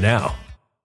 now.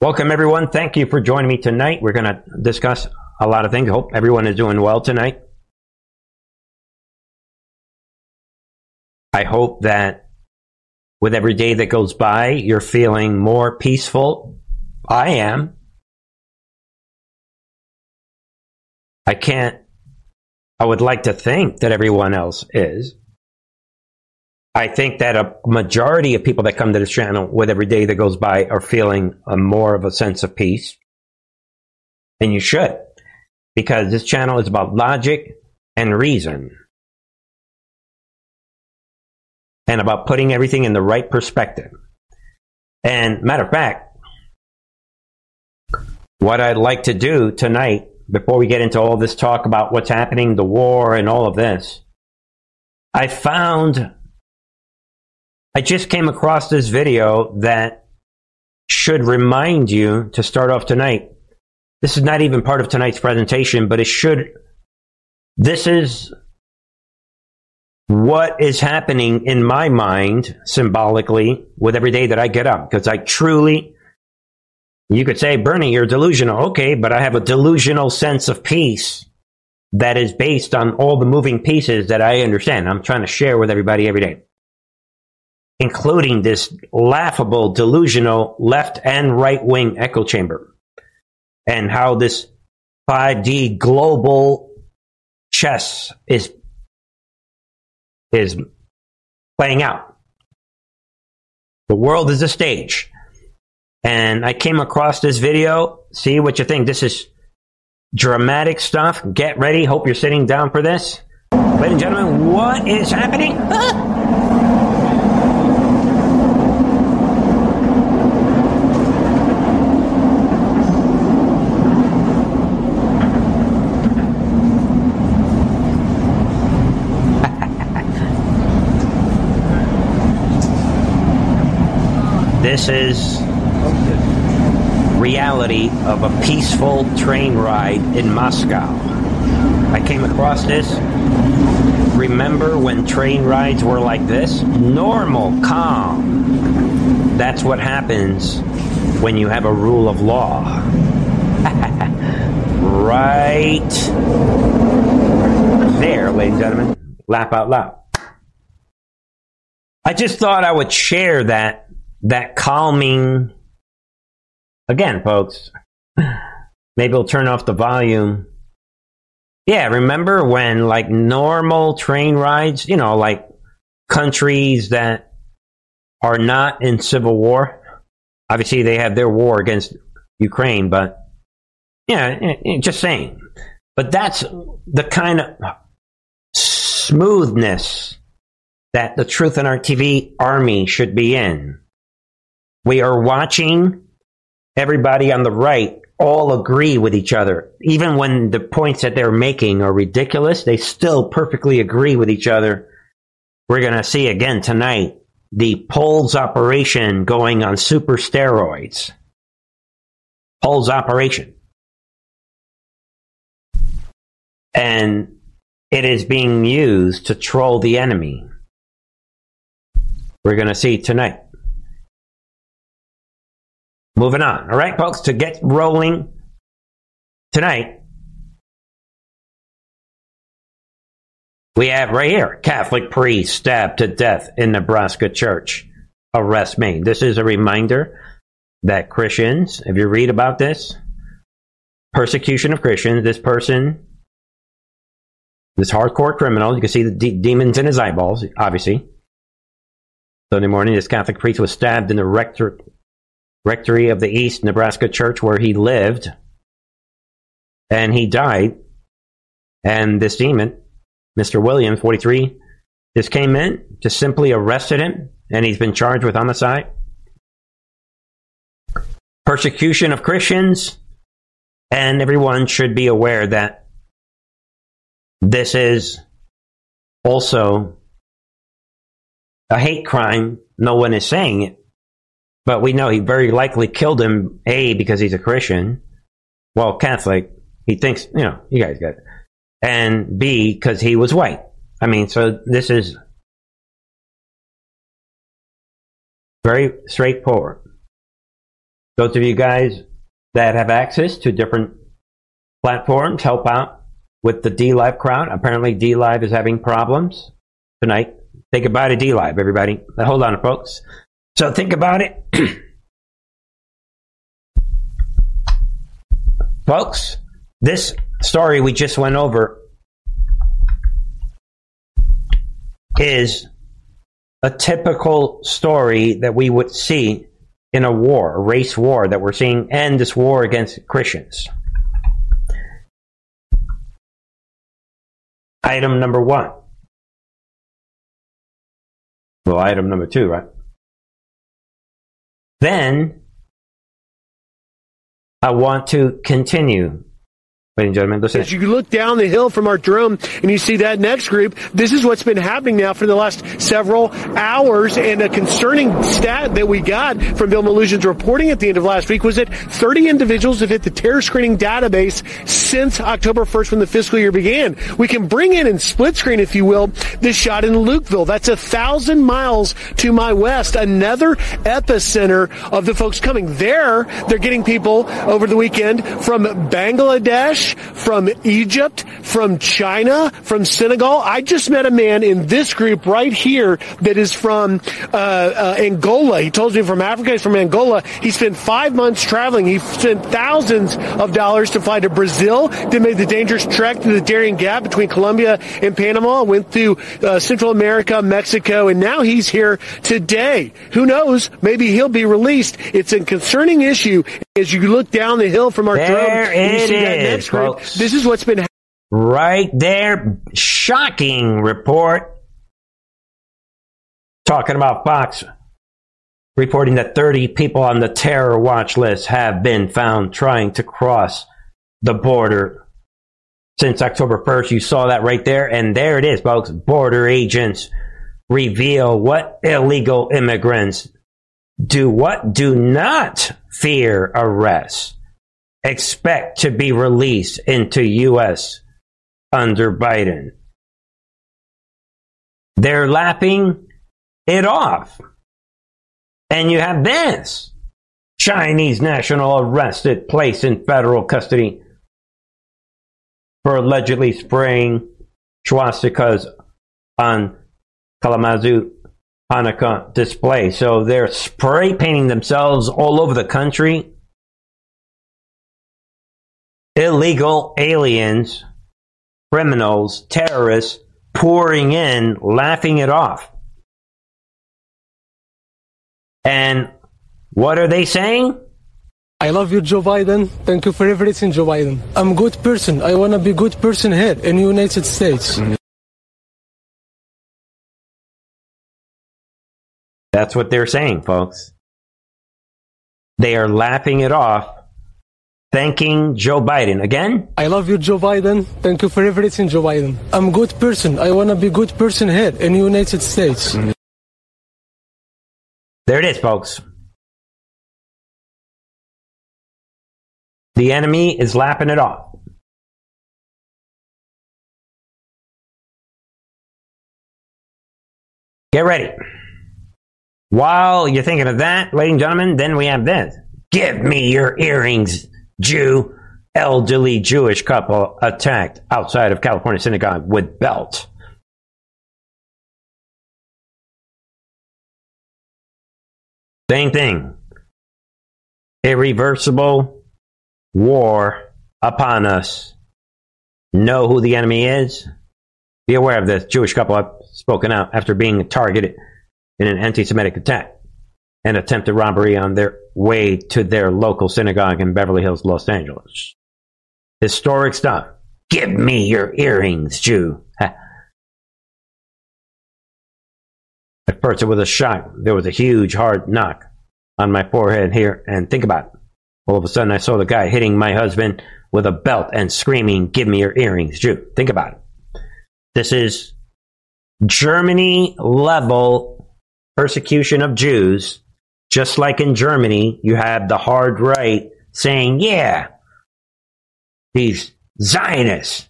Welcome, everyone. Thank you for joining me tonight. We're going to discuss a lot of things. Hope everyone is doing well tonight. I hope that with every day that goes by, you're feeling more peaceful. I am. I can't, I would like to think that everyone else is. I think that a majority of people that come to this channel with every day that goes by are feeling a more of a sense of peace. And you should, because this channel is about logic and reason. And about putting everything in the right perspective. And matter of fact, what I'd like to do tonight, before we get into all this talk about what's happening, the war, and all of this, I found I just came across this video that should remind you to start off tonight. This is not even part of tonight's presentation, but it should. This is what is happening in my mind symbolically with every day that I get up because I truly. You could say, Bernie, you're delusional. Okay, but I have a delusional sense of peace that is based on all the moving pieces that I understand. I'm trying to share with everybody every day including this laughable, delusional left and right wing echo chamber, and how this 5D global chess is is playing out. The world is a stage. And I came across this video. See what you think. This is dramatic stuff. Get ready. Hope you're sitting down for this. Ladies and gentlemen, what is happening? This is reality of a peaceful train ride in Moscow. I came across this. Remember when train rides were like this? Normal, calm. That's what happens when you have a rule of law. right there, ladies and gentlemen. Laugh out loud. I just thought I would share that that calming. Again, folks, maybe we'll turn off the volume. Yeah, remember when like normal train rides, you know, like countries that are not in civil war. Obviously, they have their war against Ukraine, but yeah, eh, just saying. But that's the kind of smoothness that the Truth and Art TV army should be in. We are watching everybody on the right all agree with each other. Even when the points that they're making are ridiculous, they still perfectly agree with each other. We're going to see again tonight the polls operation going on super steroids. Polls operation. And it is being used to troll the enemy. We're going to see tonight. Moving on. All right, folks, to get rolling tonight, we have right here Catholic priest stabbed to death in Nebraska church. Arrest me. This is a reminder that Christians, if you read about this, persecution of Christians, this person, this hardcore criminal, you can see the de- demons in his eyeballs, obviously. Sunday morning, this Catholic priest was stabbed in the rector rectory of the East Nebraska Church where he lived, and he died. And this demon, Mr. Williams, 43, just came in, just simply arrested him, and he's been charged with homicide. persecution of Christians, and everyone should be aware that this is also a hate crime. No one is saying it, but we know he very likely killed him, A, because he's a Christian, well, Catholic. He thinks, you know, you guys get it. And B, because he was white. I mean, so this is very straightforward. Those of you guys that have access to different platforms, help out with the DLive crowd. Apparently, DLive is having problems tonight. Think about it, DLive, everybody. Hold on, folks. So think about it. folks, this story we just went over is a typical story that we would see in a war, a race war that we're seeing, and this war against Christians. Item number one. Well, item number two, right? Then I want to continue ladies and gentlemen. As you look down the hill from our drone and you see that next group, this is what's been happening now for the last several hours. And a concerning stat that we got from Bill Melugin's reporting at the end of last week was that 30 individuals have hit the terror screening database since October 1st when the fiscal year began. We can bring in and split screen, if you will, this shot in Lukeville. That's a thousand miles to my west, another epicenter of the folks coming there. They're getting people over the weekend from Bangladesh, from Egypt, from China, from Senegal. I just met a man in this group right here that is from uh, uh, Angola. He told me from Africa. He's from Angola. He spent five months traveling. He spent thousands of dollars to fly to Brazil. Then made the dangerous trek to the Darien Gap between Colombia and Panama. Went through uh, Central America, Mexico, and now he's here today. Who knows? Maybe he'll be released. It's a concerning issue as you look down the hill from our there and you see is, that next group. folks. This is what's been Right there. Shocking report. Talking about Fox reporting that 30 people on the terror watch list have been found trying to cross the border since October 1st. You saw that right there. And there it is, folks. Border agents reveal what illegal immigrants do what? Do not fear arrest. Expect to be released into U.S. under Biden. They're lapping it off. And you have this Chinese national arrested, placed in federal custody for allegedly spraying swastikas on Kalamazoo Hanukkah display. So they're spray painting themselves all over the country. Illegal aliens, criminals, terrorists pouring in, laughing it off. And what are they saying? I love you, Joe Biden. Thank you for everything, Joe Biden. I'm a good person. I want to be a good person here in the United States. Mm-hmm. That's what they're saying, folks. They are laughing it off, thanking Joe Biden. Again, I love you, Joe Biden. Thank you for everything, Joe Biden. I'm a good person. I want to be a good person here in the United States. there it is, folks. The enemy is lapping it off. Get ready. While you're thinking of that, ladies and gentlemen, then we have this. Give me your earrings, Jew. Elderly Jewish couple attacked outside of California synagogue with belt. Same thing. Irreversible war upon us. Know who the enemy is. Be aware of this. Jewish couple have spoken out after being targeted in an anti Semitic attack and attempted robbery on their way to their local synagogue in Beverly Hills, Los Angeles. Historic stuff. Give me your earrings, Jew. At first, it was a shock. There was a huge, hard knock on my forehead here. And think about it. All of a sudden, I saw the guy hitting my husband with a belt and screaming, Give me your earrings, Jew. Think about it. This is Germany level persecution of Jews. Just like in Germany, you have the hard right saying, Yeah, these Zionists,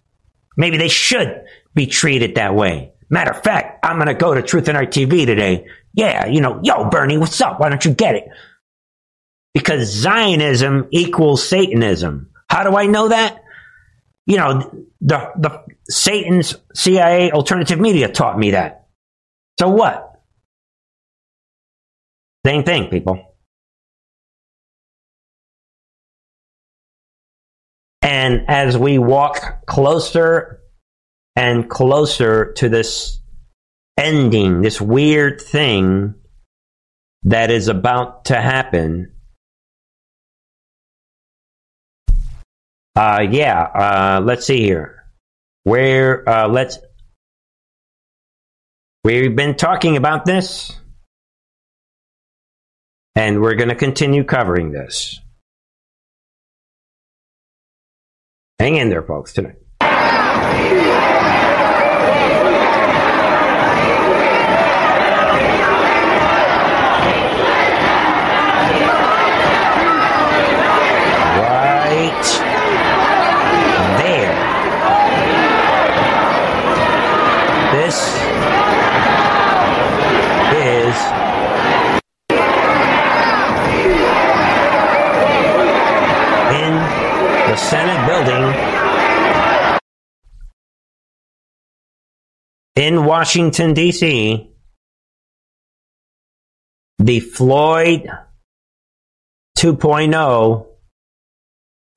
maybe they should be treated that way. Matter of fact, I'm going to go to Truth and Art TV today. Yeah, you know, yo, Bernie, what's up? Why don't you get it? Because Zionism equals Satanism. How do I know that? You know, the, the Satan's CIA alternative media taught me that. So what? Same thing, people. And as we walk closer and closer to this ending, this weird thing that is about to happen, uh, yeah, uh, let's see here. Where, uh, let's, we've been talking about this, and we're going to continue covering this. Hang in there, folks, tonight. Right there. This is in the Senate building in Washington, D.C., the Floyd 2.0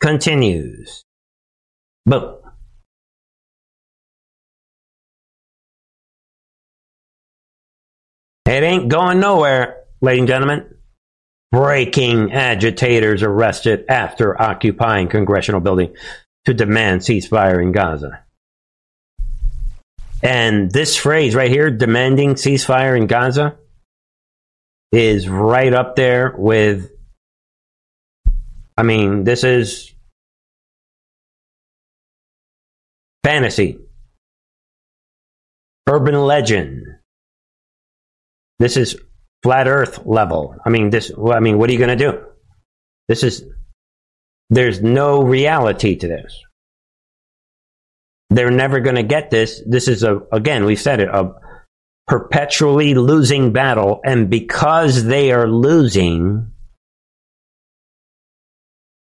continues. Boom. It ain't going nowhere, ladies and gentlemen. Breaking agitators arrested after occupying congressional building to demand ceasefire in Gaza. And this phrase right here, demanding ceasefire in Gaza, is right up there with. I mean, this is fantasy, urban legend. This is flat Earth level. I mean, this. I mean, what are you going to do? This is. There's no reality to this. They're never going to get this. This is a again, we've said it, a perpetually losing battle, and because they are losing,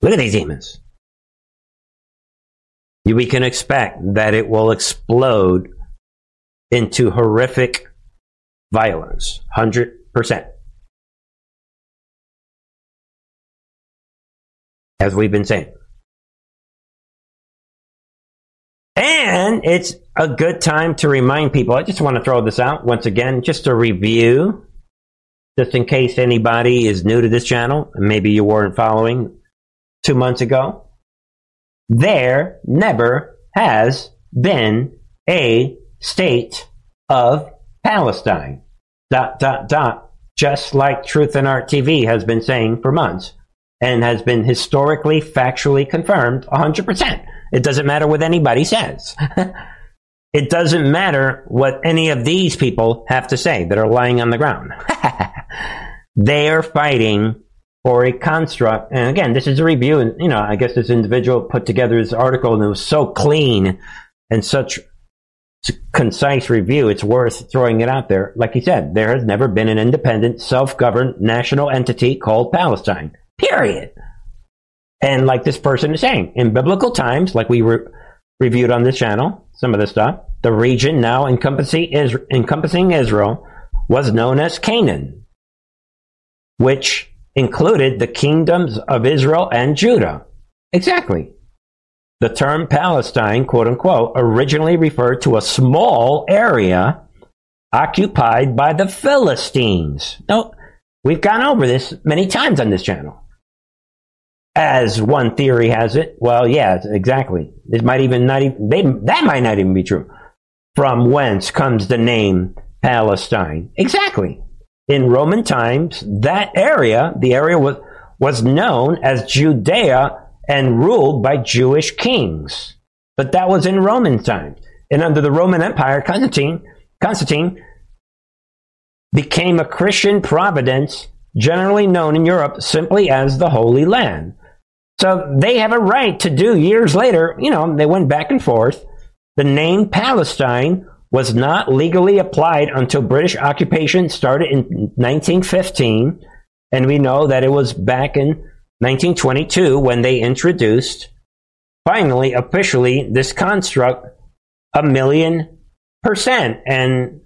look at these demons. We can expect that it will explode into horrific violence, hundred percent. As we've been saying. And it's a good time to remind people. I just want to throw this out once again, just a review, just in case anybody is new to this channel, maybe you weren't following two months ago. There never has been a state of Palestine. Dot, dot, dot. Just like Truth and Art TV has been saying for months and has been historically, factually confirmed 100%. It doesn't matter what anybody says. it doesn't matter what any of these people have to say that are lying on the ground. they are fighting for a construct. And again, this is a review. And, you know, I guess this individual put together this article and it was so clean and such concise review. It's worth throwing it out there. Like he said, there has never been an independent, self-governed national entity called Palestine. Period. And like this person is saying, in biblical times, like we re- reviewed on this channel, some of this stuff, the region now encompassing, Is- encompassing Israel was known as Canaan, which included the kingdoms of Israel and Judah. Exactly. The term Palestine, quote unquote, originally referred to a small area occupied by the Philistines. Now, we've gone over this many times on this channel. As one theory has it, well, yeah, exactly. It might even not even, they, that might not even be true. From whence comes the name Palestine? Exactly. In Roman times, that area, the area was, was known as Judea and ruled by Jewish kings. But that was in Roman times. And under the Roman Empire, Constantine, Constantine became a Christian province generally known in Europe simply as the Holy Land. So they have a right to do years later, you know, they went back and forth. The name Palestine was not legally applied until British occupation started in 1915. And we know that it was back in 1922 when they introduced, finally, officially, this construct a million percent. And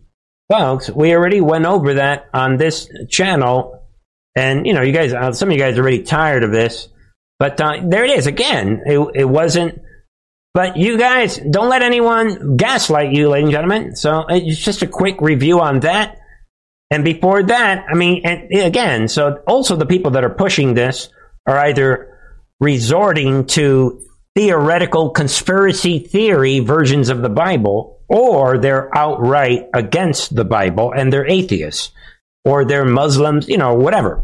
folks, we already went over that on this channel. And, you know, you guys, uh, some of you guys are already tired of this. But uh, there it is again. It, it wasn't but you guys, don't let anyone gaslight you, ladies and gentlemen. So it's just a quick review on that. And before that, I mean, and again, so also the people that are pushing this are either resorting to theoretical conspiracy theory versions of the Bible, or they're outright against the Bible and they're atheists, or they're Muslims, you know, whatever.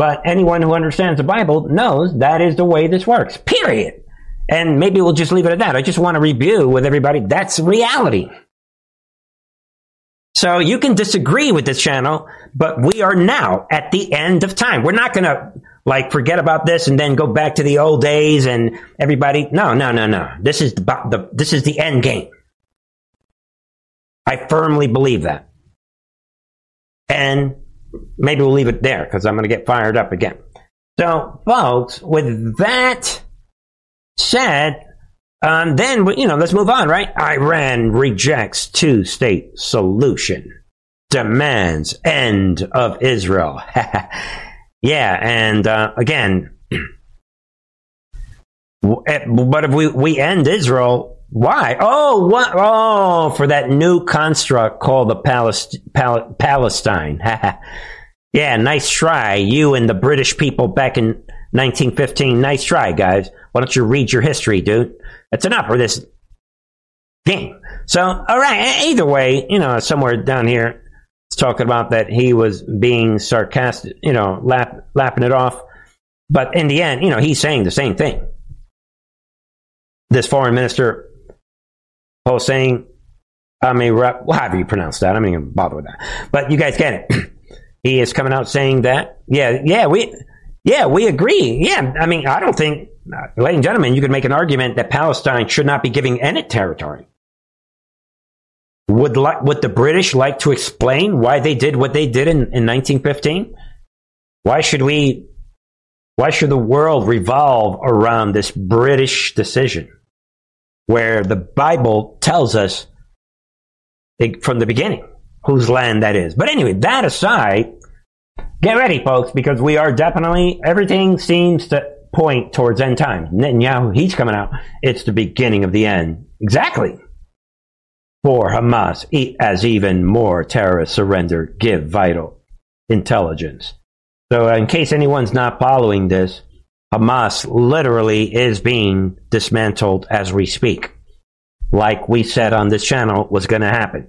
But anyone who understands the Bible knows that is the way this works, period. And maybe we'll just leave it at that. I just want to review with everybody. That's reality. So you can disagree with this channel, but we are now at the end of time. We're not going to like forget about this and then go back to the old days and everybody. No, no, no, no. This is the, the this is the end game. I firmly believe that. And maybe we'll leave it there because I'm going to get fired up again. So, folks, with that said, um, then, you know, let's move on, right? Iran rejects two state solution, demands end of Israel. yeah, and uh, again, eh, but if we, we end Israel, why? Oh, what? Oh, for that new construct called the Palest- Pal- Palestine. yeah, nice try. You and the British people back in 1915. Nice try, guys. Why don't you read your history, dude? That's enough for this game. So, all right. Either way, you know, somewhere down here, it's talking about that he was being sarcastic, you know, laugh, laughing it off. But in the end, you know, he's saying the same thing. This foreign minister, Hossein Amir, however you pronounce that, I'm not even bother with that. But you guys get it. he is coming out saying that, yeah, yeah, we, yeah, we agree. Yeah, I mean, I don't think, uh, ladies and gentlemen, you could make an argument that Palestine should not be giving any territory. Would li- would the British like to explain why they did what they did in, in 1915? Why should we? Why should the world revolve around this British decision, where the Bible tells us from the beginning whose land that is? But anyway, that aside, Get ready, folks, because we are definitely, everything seems to point towards end times. Netanyahu, he's coming out. It's the beginning of the end. Exactly. For Hamas, as even more terrorists surrender, give vital intelligence. So, in case anyone's not following this, Hamas literally is being dismantled as we speak. Like we said on this channel was going to happen.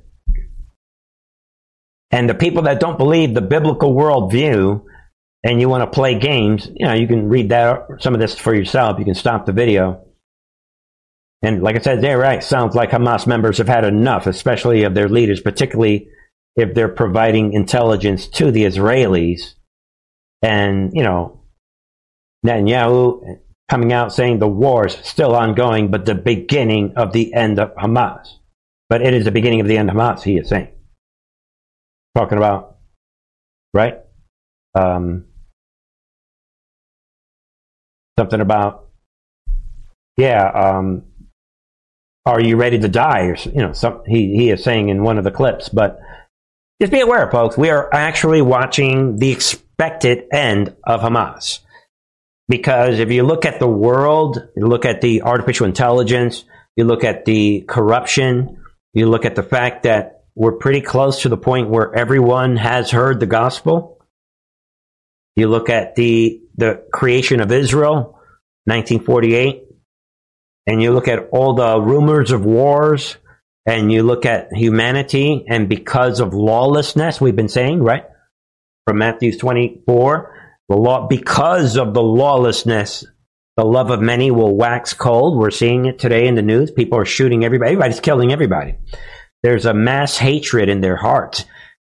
And the people that don't believe the biblical worldview and you want to play games, you know, you can read that some of this for yourself. You can stop the video. And like I said, they're right. Sounds like Hamas members have had enough, especially of their leaders, particularly if they're providing intelligence to the Israelis. And, you know, Netanyahu coming out saying the war is still ongoing, but the beginning of the end of Hamas. But it is the beginning of the end of Hamas, he is saying talking about, right? Um, something about, yeah, um, are you ready to die? Or, you know, some, he, he is saying in one of the clips, but just be aware, folks, we are actually watching the expected end of Hamas. Because if you look at the world, you look at the artificial intelligence, you look at the corruption, you look at the fact that we're pretty close to the point where everyone has heard the gospel. You look at the the creation of Israel, 1948, and you look at all the rumors of wars, and you look at humanity, and because of lawlessness, we've been saying right from Matthew 24, The law, because of the lawlessness, the love of many will wax cold. We're seeing it today in the news. People are shooting everybody. Everybody's killing everybody. There's a mass hatred in their hearts.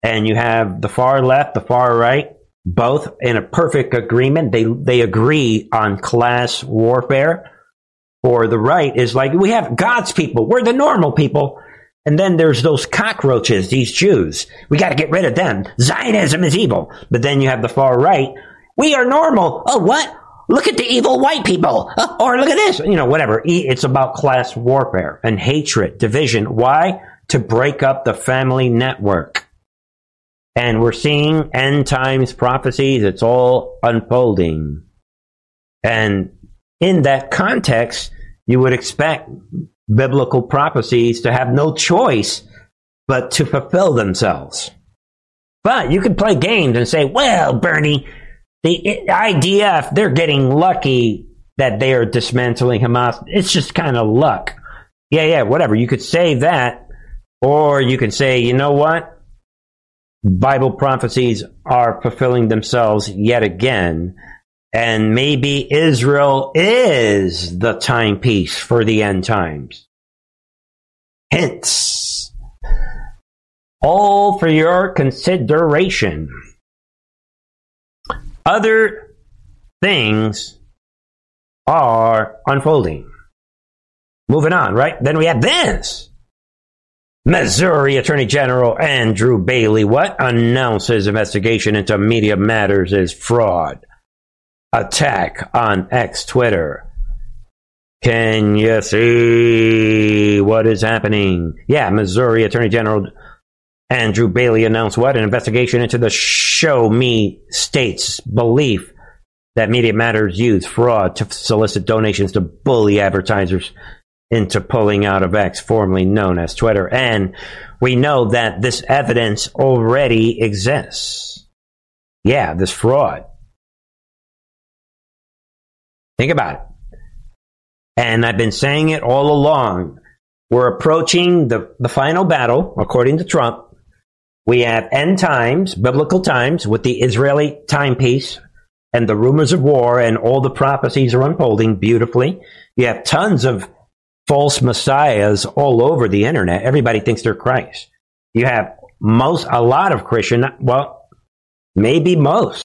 And you have the far left, the far right, both in a perfect agreement. They, they agree on class warfare. Or the right is like, we have God's people. We're the normal people. And then there's those cockroaches, these Jews. We got to get rid of them. Zionism is evil. But then you have the far right. We are normal. Oh, what? Look at the evil white people. Uh, or look at this. You know, whatever. It's about class warfare and hatred, division. Why? To break up the family network. And we're seeing end times prophecies. It's all unfolding. And in that context, you would expect biblical prophecies to have no choice but to fulfill themselves. But you could play games and say, well, Bernie, the IDF, they're getting lucky that they are dismantling Hamas. It's just kind of luck. Yeah, yeah, whatever. You could say that, or you could say, you know what? Bible prophecies are fulfilling themselves yet again. And maybe Israel is the timepiece for the end times. Hence, all for your consideration. Other things are unfolding. Moving on, right? Then we have this. Missouri Attorney General Andrew Bailey, what announces investigation into media matters is fraud attack on X Twitter. Can you see what is happening? Yeah, Missouri Attorney General Andrew Bailey announced what? An investigation into the Show Me state's belief that Media Matters used fraud to solicit donations to bully advertisers into pulling out of X, formerly known as Twitter. And we know that this evidence already exists. Yeah, this fraud. Think about it. And I've been saying it all along. We're approaching the, the final battle, according to Trump. We have end times, biblical times, with the Israeli timepiece and the rumors of war and all the prophecies are unfolding beautifully. You have tons of false messiahs all over the internet. Everybody thinks they're Christ. You have most, a lot of Christian, well, maybe most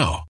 now.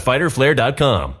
www.fighterflare.com.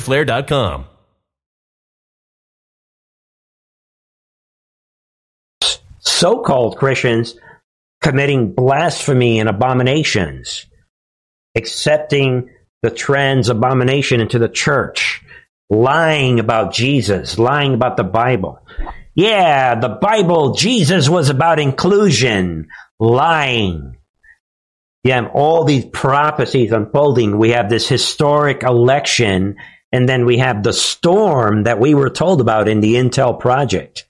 So called Christians committing blasphemy and abominations, accepting the trans abomination into the church, lying about Jesus, lying about the Bible. Yeah, the Bible, Jesus was about inclusion, lying. Yeah, all these prophecies unfolding. We have this historic election, and then we have the storm that we were told about in the Intel project.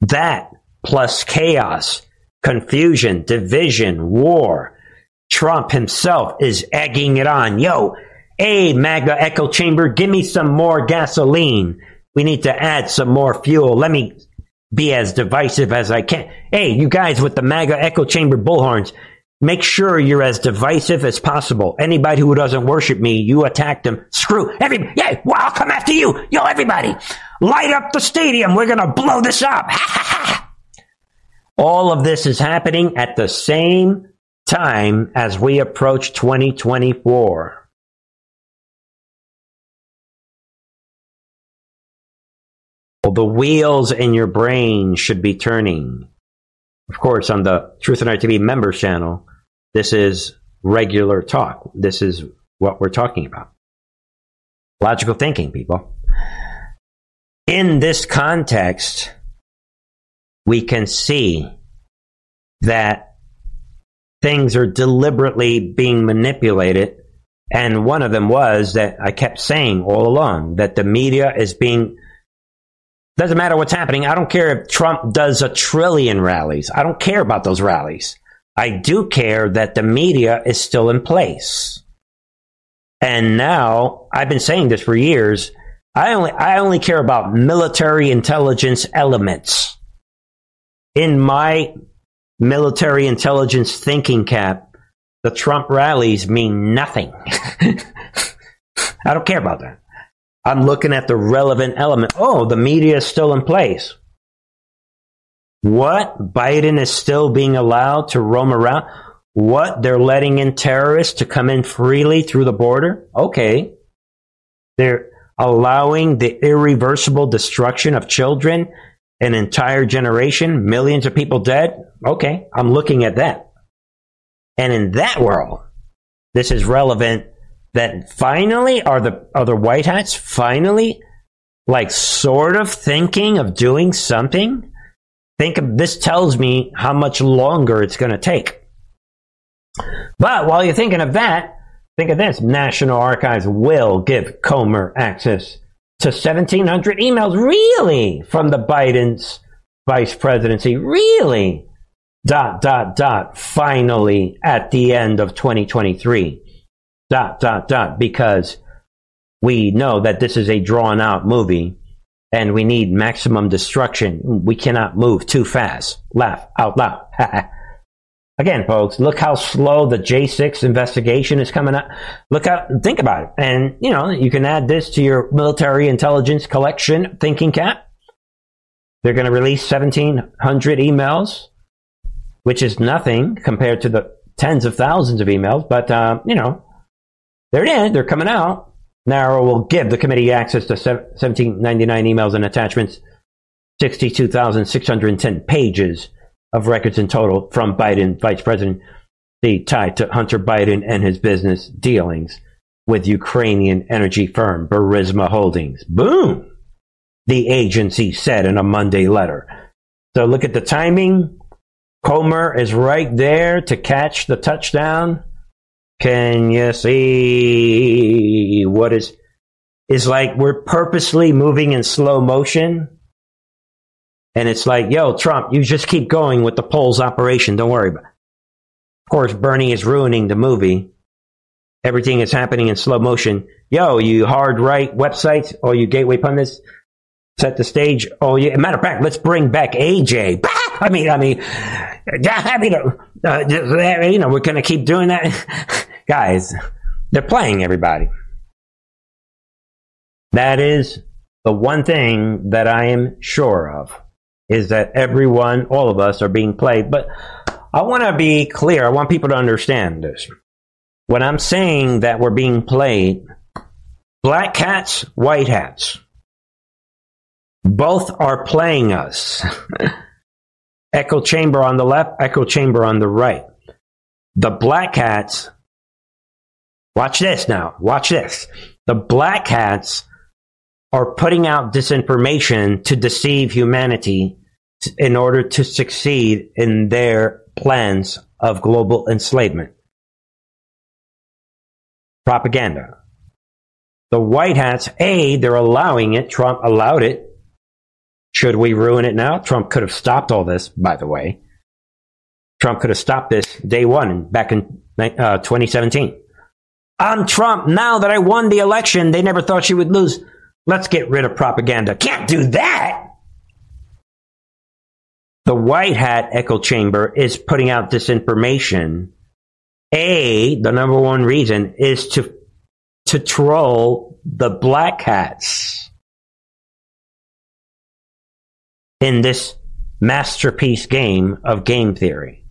That plus chaos, confusion, division, war. Trump himself is egging it on. Yo, hey, MAGA echo chamber, give me some more gasoline. We need to add some more fuel. Let me be as divisive as I can. Hey, you guys with the MAGA echo chamber bullhorns, make sure you're as divisive as possible. Anybody who doesn't worship me, you attack them. Screw everybody. Yeah, well, I'll come after you. Yo, everybody, light up the stadium. We're going to blow this up. All of this is happening at the same time as we approach 2024. Well, the wheels in your brain should be turning. Of course, on the Truth and Art TV members channel, this is regular talk. This is what we're talking about. Logical thinking, people. In this context, we can see that things are deliberately being manipulated. And one of them was that I kept saying all along that the media is being doesn't matter what's happening. I don't care if Trump does a trillion rallies. I don't care about those rallies. I do care that the media is still in place. And now I've been saying this for years. I only I only care about military intelligence elements. In my military intelligence thinking cap, the Trump rallies mean nothing. I don't care about that. I'm looking at the relevant element. Oh, the media is still in place. What? Biden is still being allowed to roam around? What? They're letting in terrorists to come in freely through the border? Okay. They're allowing the irreversible destruction of children, an entire generation, millions of people dead? Okay. I'm looking at that. And in that world, this is relevant that finally are the are the white hats finally like sort of thinking of doing something think of this tells me how much longer it's going to take. But while you're thinking of that think of this. National archives will give comer access to 1700 emails really from the biden's vice presidency. Really. Dot dot dot. Finally at the end of 2023 dot, dot, dot, because we know that this is a drawn out movie and we need maximum destruction. We cannot move too fast. Laugh out loud. Again, folks, look how slow the J6 investigation is coming up. Look out, and think about it. And, you know, you can add this to your military intelligence collection thinking cap. They're going to release 1,700 emails, which is nothing compared to the tens of thousands of emails. But, uh, you know, they're in, they're coming out. NARA will give the committee access to 1799 emails and attachments, 62,610 pages of records in total from Biden, Vice President, tied to Hunter Biden and his business dealings with Ukrainian energy firm Burisma Holdings. Boom! The agency said in a Monday letter. So look at the timing. Comer is right there to catch the touchdown. Can you see what is is like we're purposely moving in slow motion? And it's like, yo, Trump, you just keep going with the polls operation. Don't worry about it. Of course, Bernie is ruining the movie. Everything is happening in slow motion. Yo, you hard right websites, all you gateway pundits, set the stage. Oh, yeah. Matter of fact, let's bring back AJ. I mean, I mean, I mean, uh, you know, we're going to keep doing that. Guys, they're playing everybody. That is the one thing that I am sure of is that everyone, all of us are being played. But I want to be clear. I want people to understand this. When I'm saying that we're being played, black hats, white hats, both are playing us. echo chamber on the left, echo chamber on the right. The black hats, watch this now, watch this. The black hats are putting out disinformation to deceive humanity in order to succeed in their plans of global enslavement. Propaganda. The white hats, A, they're allowing it. Trump allowed it should we ruin it now? Trump could have stopped all this, by the way. Trump could have stopped this day one back in uh, 2017. I'm Trump. Now that I won the election, they never thought she would lose. Let's get rid of propaganda. Can't do that. The White Hat echo chamber is putting out disinformation. A, the number one reason is to, to troll the black hats. in this masterpiece game of game theory.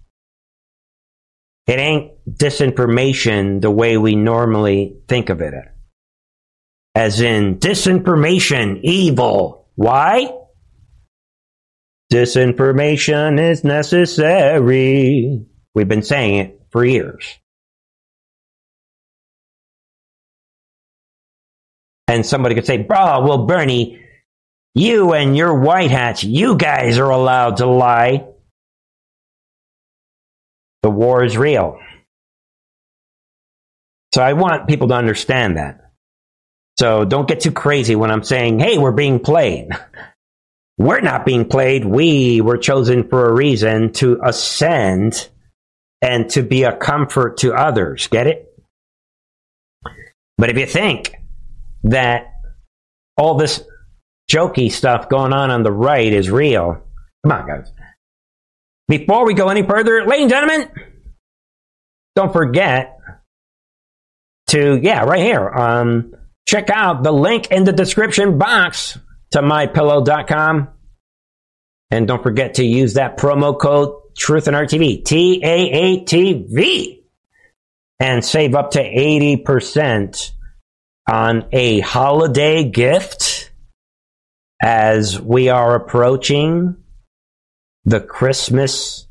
It ain't disinformation the way we normally think of it. As in disinformation, evil. Why? Disinformation is necessary. We've been saying it for years. And somebody could say, bro, well, Bernie, you and your white hats, you guys are allowed to lie. The war is real. So I want people to understand that. So don't get too crazy when I'm saying, hey, we're being played. We're not being played. We were chosen for a reason to ascend and to be a comfort to others. Get it? But if you think that all this jokey stuff going on on the right is real. Come on, guys. Before we go any further, ladies and gentlemen, don't forget to, yeah, right here, um, check out the link in the description box to mypillow.com. And don't forget to use that promo code Truth and Art TV, T A A T V, and save up to 80% on a holiday gift as we are approaching the Christmas,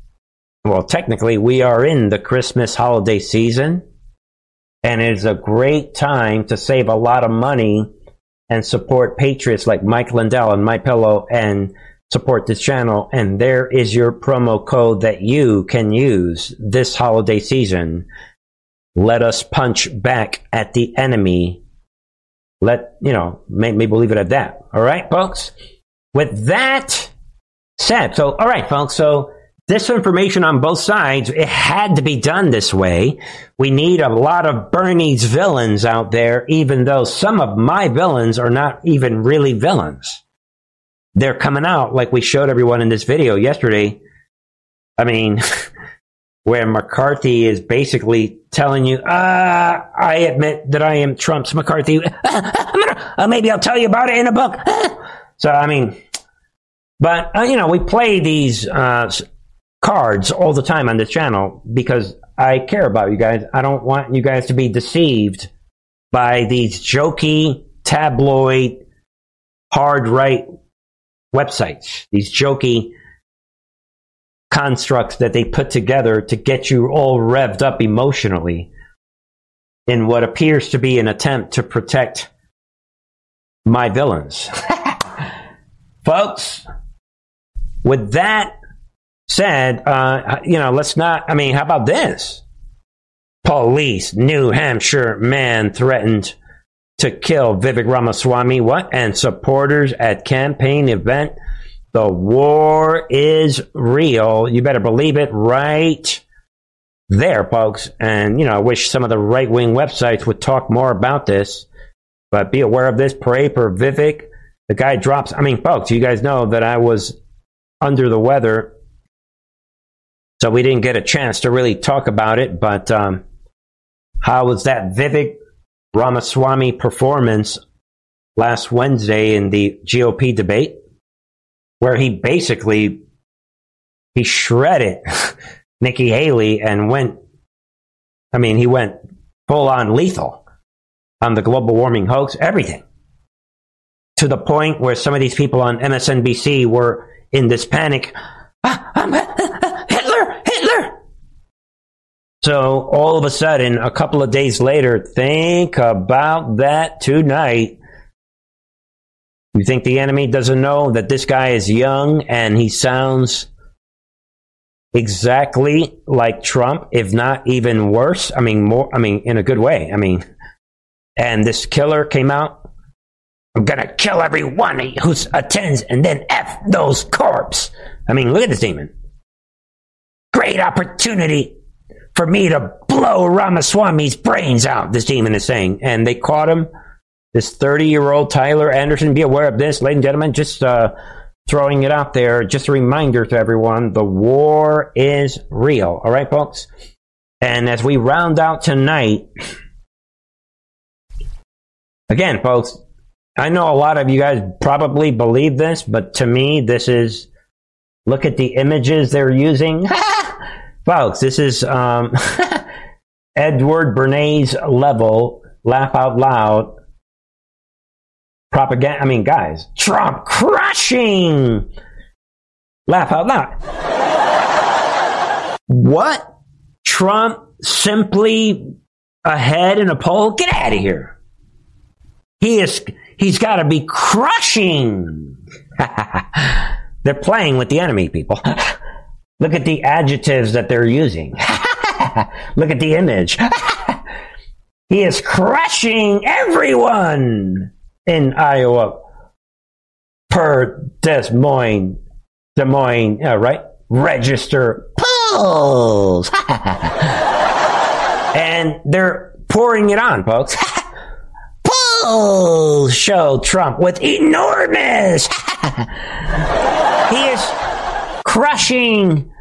well, technically, we are in the Christmas holiday season, and it is a great time to save a lot of money and support patriots like Mike Lindell and My Pillow and support this channel. And there is your promo code that you can use this holiday season. Let us punch back at the enemy let, you know, maybe leave it at that. All right, folks? With that said, so, all right, folks, so this information on both sides, it had to be done this way. We need a lot of Bernie's villains out there, even though some of my villains are not even really villains. They're coming out like we showed everyone in this video yesterday. I mean, where McCarthy is basically telling you, uh, I admit that I am Trump's McCarthy. Uh, maybe I'll tell you about it in a book. so, I mean, but, uh, you know, we play these uh, cards all the time on this channel because I care about you guys. I don't want you guys to be deceived by these jokey, tabloid, hard right websites. These jokey, constructs that they put together to get you all revved up emotionally in what appears to be an attempt to protect my villains. Folks, with that said, uh, you know, let's not, I mean, how about this? Police, New Hampshire man threatened to kill Vivek Ramaswamy. What? And supporters at campaign event. The war is real. You better believe it right there, folks. And, you know, I wish some of the right wing websites would talk more about this. But be aware of this. Pray for Vivek. The guy drops. I mean, folks, you guys know that I was under the weather. So we didn't get a chance to really talk about it. But um, how was that Vivek Ramaswamy performance last Wednesday in the GOP debate, where he basically he shredded Nikki Haley and went. I mean, he went full on lethal on the global warming hoax, everything. To the point where some of these people on MSNBC were in this panic. Ah, ah, ah, ah, Hitler, Hitler, so all of a sudden, a couple of days later, think about that tonight. You think the enemy doesn't know that this guy is young and he sounds exactly like Trump, if not even worse? I mean, more, I mean, in a good way. I mean, and this killer came out. I'm gonna kill everyone who attends and then F those corpse. I mean, look at this demon. Great opportunity for me to blow Ramaswamy's brains out, this demon is saying. And they caught him. This 30 year old Tyler Anderson, be aware of this, ladies and gentlemen, just uh, throwing it out there. Just a reminder to everyone the war is real. All right, folks? And as we round out tonight, again, folks, I know a lot of you guys probably believe this, but to me, this is look at the images they're using. Folks, this is um, Edward Bernays level, laugh out loud propaganda. I mean, guys, Trump crushing. Laugh out loud. what? Trump simply ahead in a poll? Get out of here. He is, he's got to be crushing. They're playing with the enemy, people. Look at the adjectives that they're using. Look at the image. he is crushing everyone in Iowa per Des Moines, Des Moines, uh, right? Register polls. and they're pouring it on, folks. Polls show Trump with enormous. he is crushing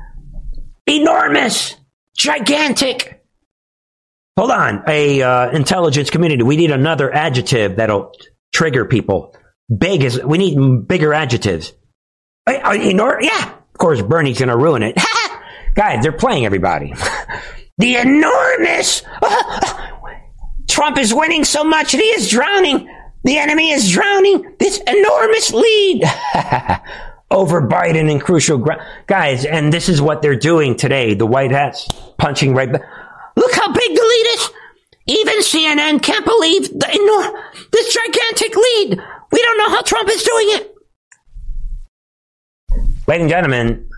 enormous, gigantic. Hold on, a uh, intelligence community. We need another adjective that'll trigger people. Big is we need bigger adjectives. Uh, uh, enor- yeah, of course Bernie's to ruin it. Guys, they're playing everybody. the enormous. Trump is winning so much he is drowning. The enemy is drowning. This enormous lead over Biden in crucial ground. Guys, and this is what they're doing today. The White Hats punching right back. Look how big the lead is. Even CNN can't believe the enor- this gigantic lead. We don't know how Trump is doing it. Ladies and gentlemen,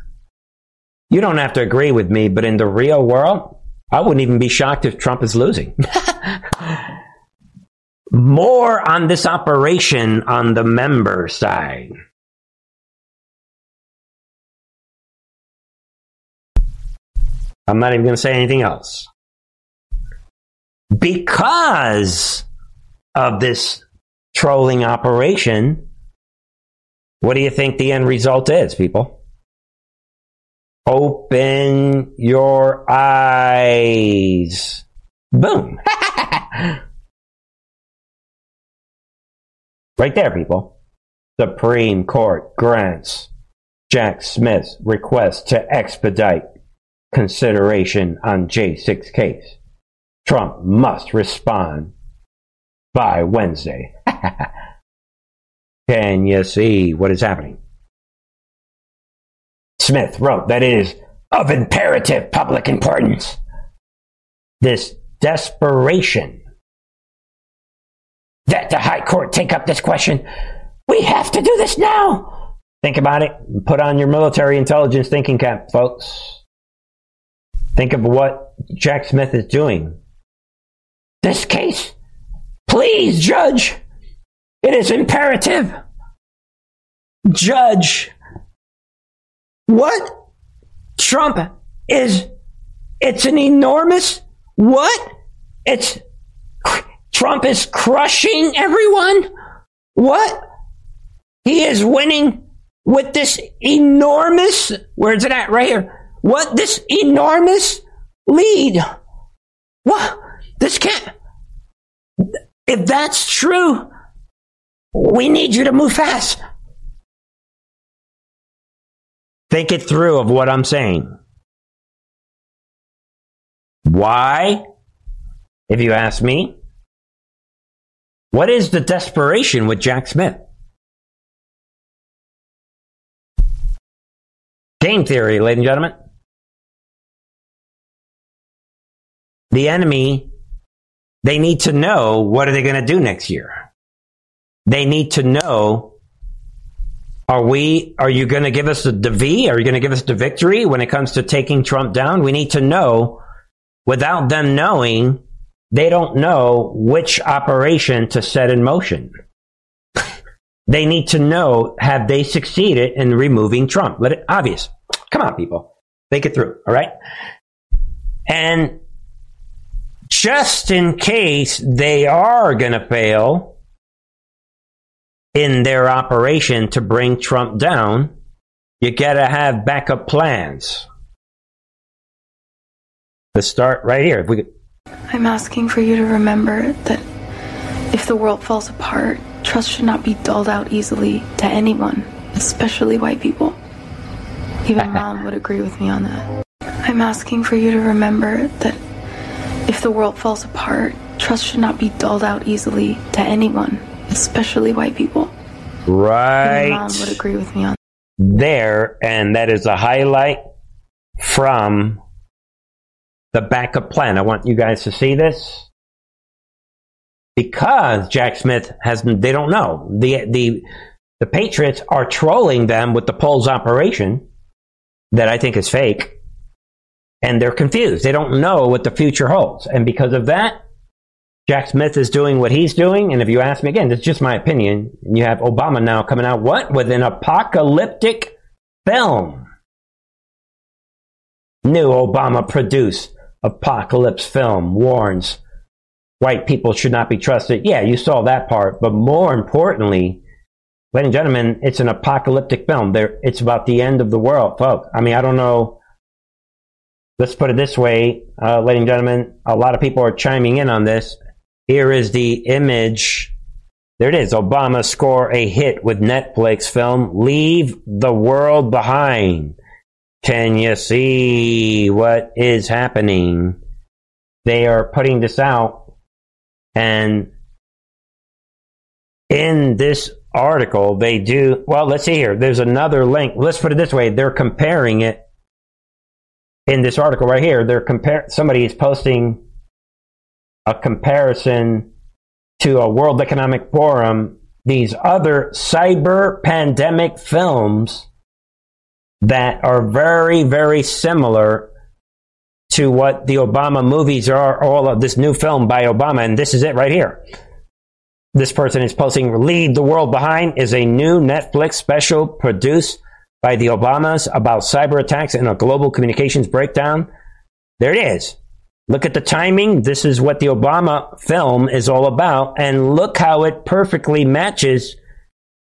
you don't have to agree with me, but in the real world, I wouldn't even be shocked if Trump is losing. More on this operation on the member side. I'm not even going to say anything else. Because of this trolling operation, what do you think the end result is, people? Open your eyes. Boom. right there, people. Supreme Court grants Jack Smith's request to expedite consideration on J6 case. Trump must respond by Wednesday. Can you see what is happening? Smith wrote that it is of imperative public importance. This desperation that the High Court take up this question. We have to do this now. Think about it. Put on your military intelligence thinking cap, folks. Think of what Jack Smith is doing. This case, please, Judge. It is imperative. Judge, what? Trump is, it's an enormous, what? It's, Trump is crushing everyone? What? He is winning with this enormous, where's it at? Right here. What? This enormous lead. What? This can't, if that's true, we need you to move fast. Think it through of what I'm saying. Why? If you ask me, what is the desperation with Jack Smith? Game theory, ladies and gentlemen. The enemy, they need to know what are they going to do next year. They need to know are we? Are you going to give us the, the V? Are you going to give us the victory when it comes to taking Trump down? We need to know. Without them knowing, they don't know which operation to set in motion. they need to know have they succeeded in removing Trump? Let it obvious. Come on, people, think it through. All right, and just in case they are going to fail in their operation to bring Trump down, you got to have backup plans. Let's start right here. If we could. I'm asking for you to remember that if the world falls apart, trust should not be dulled out easily to anyone, especially white people. Even mom would agree with me on that. I'm asking for you to remember that if the world falls apart, trust should not be dulled out easily to anyone, especially white people. Right. Mom would agree with me on there, and that is a highlight from the backup plan. I want you guys to see this because Jack Smith has they don't know the the the Patriots are trolling them with the polls operation that I think is fake, and they're confused. They don't know what the future holds, and because of that, Jack Smith is doing what he's doing. And if you ask me again, is just my opinion. You have Obama now coming out, what? With an apocalyptic film. New Obama produced apocalypse film warns white people should not be trusted. Yeah, you saw that part. But more importantly, ladies and gentlemen, it's an apocalyptic film. There, it's about the end of the world, folks. I mean, I don't know. Let's put it this way, uh, ladies and gentlemen. A lot of people are chiming in on this. Here is the image. There it is. Obama score a hit with Netflix film Leave the World Behind. Can you see what is happening? They are putting this out and in this article they do well let's see here there's another link let's put it this way they're comparing it in this article right here they're compare somebody is posting a comparison to a World Economic Forum, these other cyber pandemic films that are very, very similar to what the Obama movies are, all of this new film by Obama, and this is it right here. This person is posting Leave the World Behind is a new Netflix special produced by the Obamas about cyber attacks and a global communications breakdown. There it is. Look at the timing. This is what the Obama film is all about. And look how it perfectly matches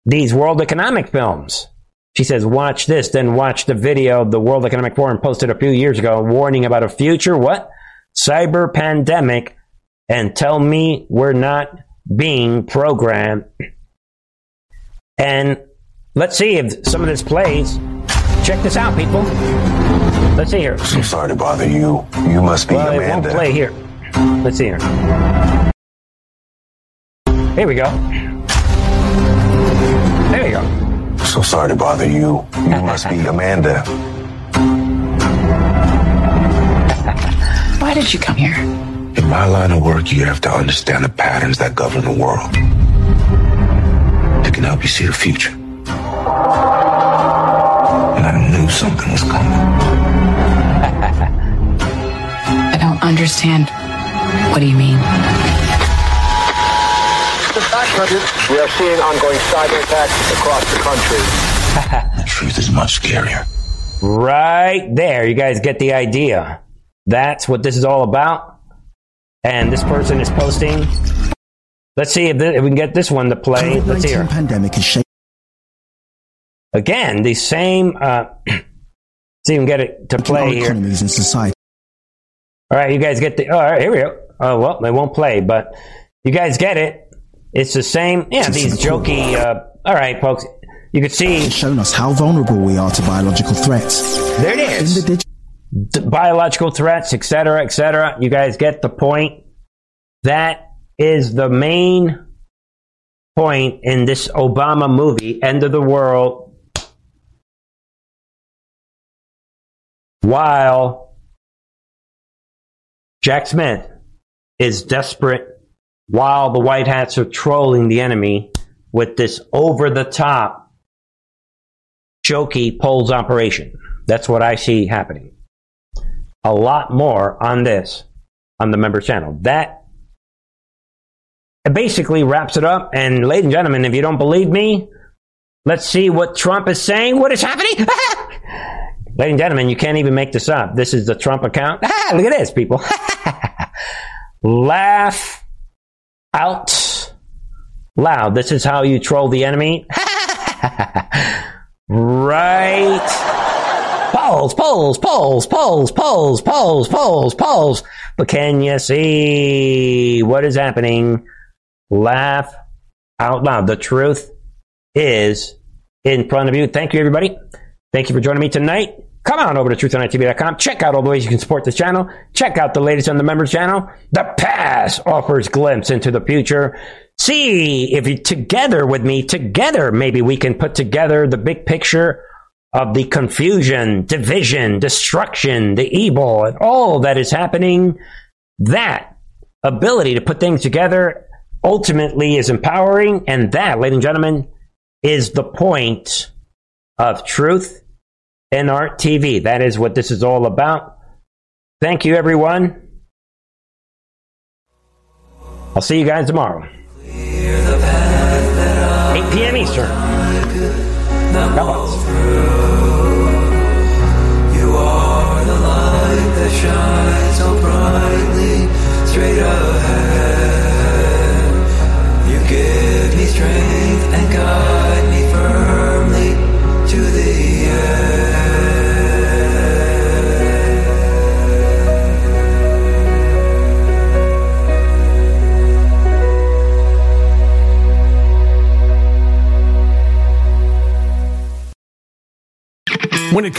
these World Economic films. She says, watch this, then watch the video the World Economic Forum posted a few years ago warning about a future, what? Cyber pandemic. And tell me we're not being programmed. And let's see if some of this plays. Check this out, people. Let's see here. So sorry to bother you. You must be well, Amanda. It won't play here. Let's see here. Here we go. There you go. So sorry to bother you. You must be Amanda. Why did you come here? In my line of work, you have to understand the patterns that govern the world. It can help you see the future. And I knew something was coming. Understand. What do you mean? We are seeing ongoing cyber attacks across the country. the truth is much scarier. Right there. You guys get the idea. That's what this is all about. And this person is posting. Let's see if, this, if we can get this one to play. Let's hear. pandemic is shaking. Again, the same. Uh, let's see if we can get it to play here. economies and society. All right, you guys get the. All right, here we go. Oh well, they won't play, but you guys get it. It's the same. Yeah, these jokey. Uh, all right, folks. You can see. It's shown us how vulnerable we are to biological threats. There it is. In the dig- D- biological threats, etc., etc. You guys get the point. That is the main point in this Obama movie, End of the World. While Jack Smith is desperate, while the White Hats are trolling the enemy with this over the top, jokey polls operation. That's what I see happening a lot more on this on the member channel. That basically wraps it up. And ladies and gentlemen, if you don't believe me, let's see what Trump is saying. What is happening? ladies and gentlemen, you can't even make this up. This is the Trump account. Ah, look at this, people. Laugh out loud. This is how you troll the enemy. right. Polls, polls, polls, polls, polls, polls, polls, polls. But can you see what is happening? Laugh out loud. The truth is in front of you. Thank you, everybody. Thank you for joining me tonight. Come on over to truthandarttv.com. Check out all the ways you can support this channel. Check out the latest on the members channel. The past offers glimpse into the future. See if you together with me, together, maybe we can put together the big picture of the confusion, division, destruction, the evil, and all that is happening, that ability to put things together ultimately is empowering. And that, ladies and gentlemen, is the point of truth art TV. That is what this is all about. Thank you, everyone. I'll see you guys tomorrow. 8 p.m. Eastern. God bless.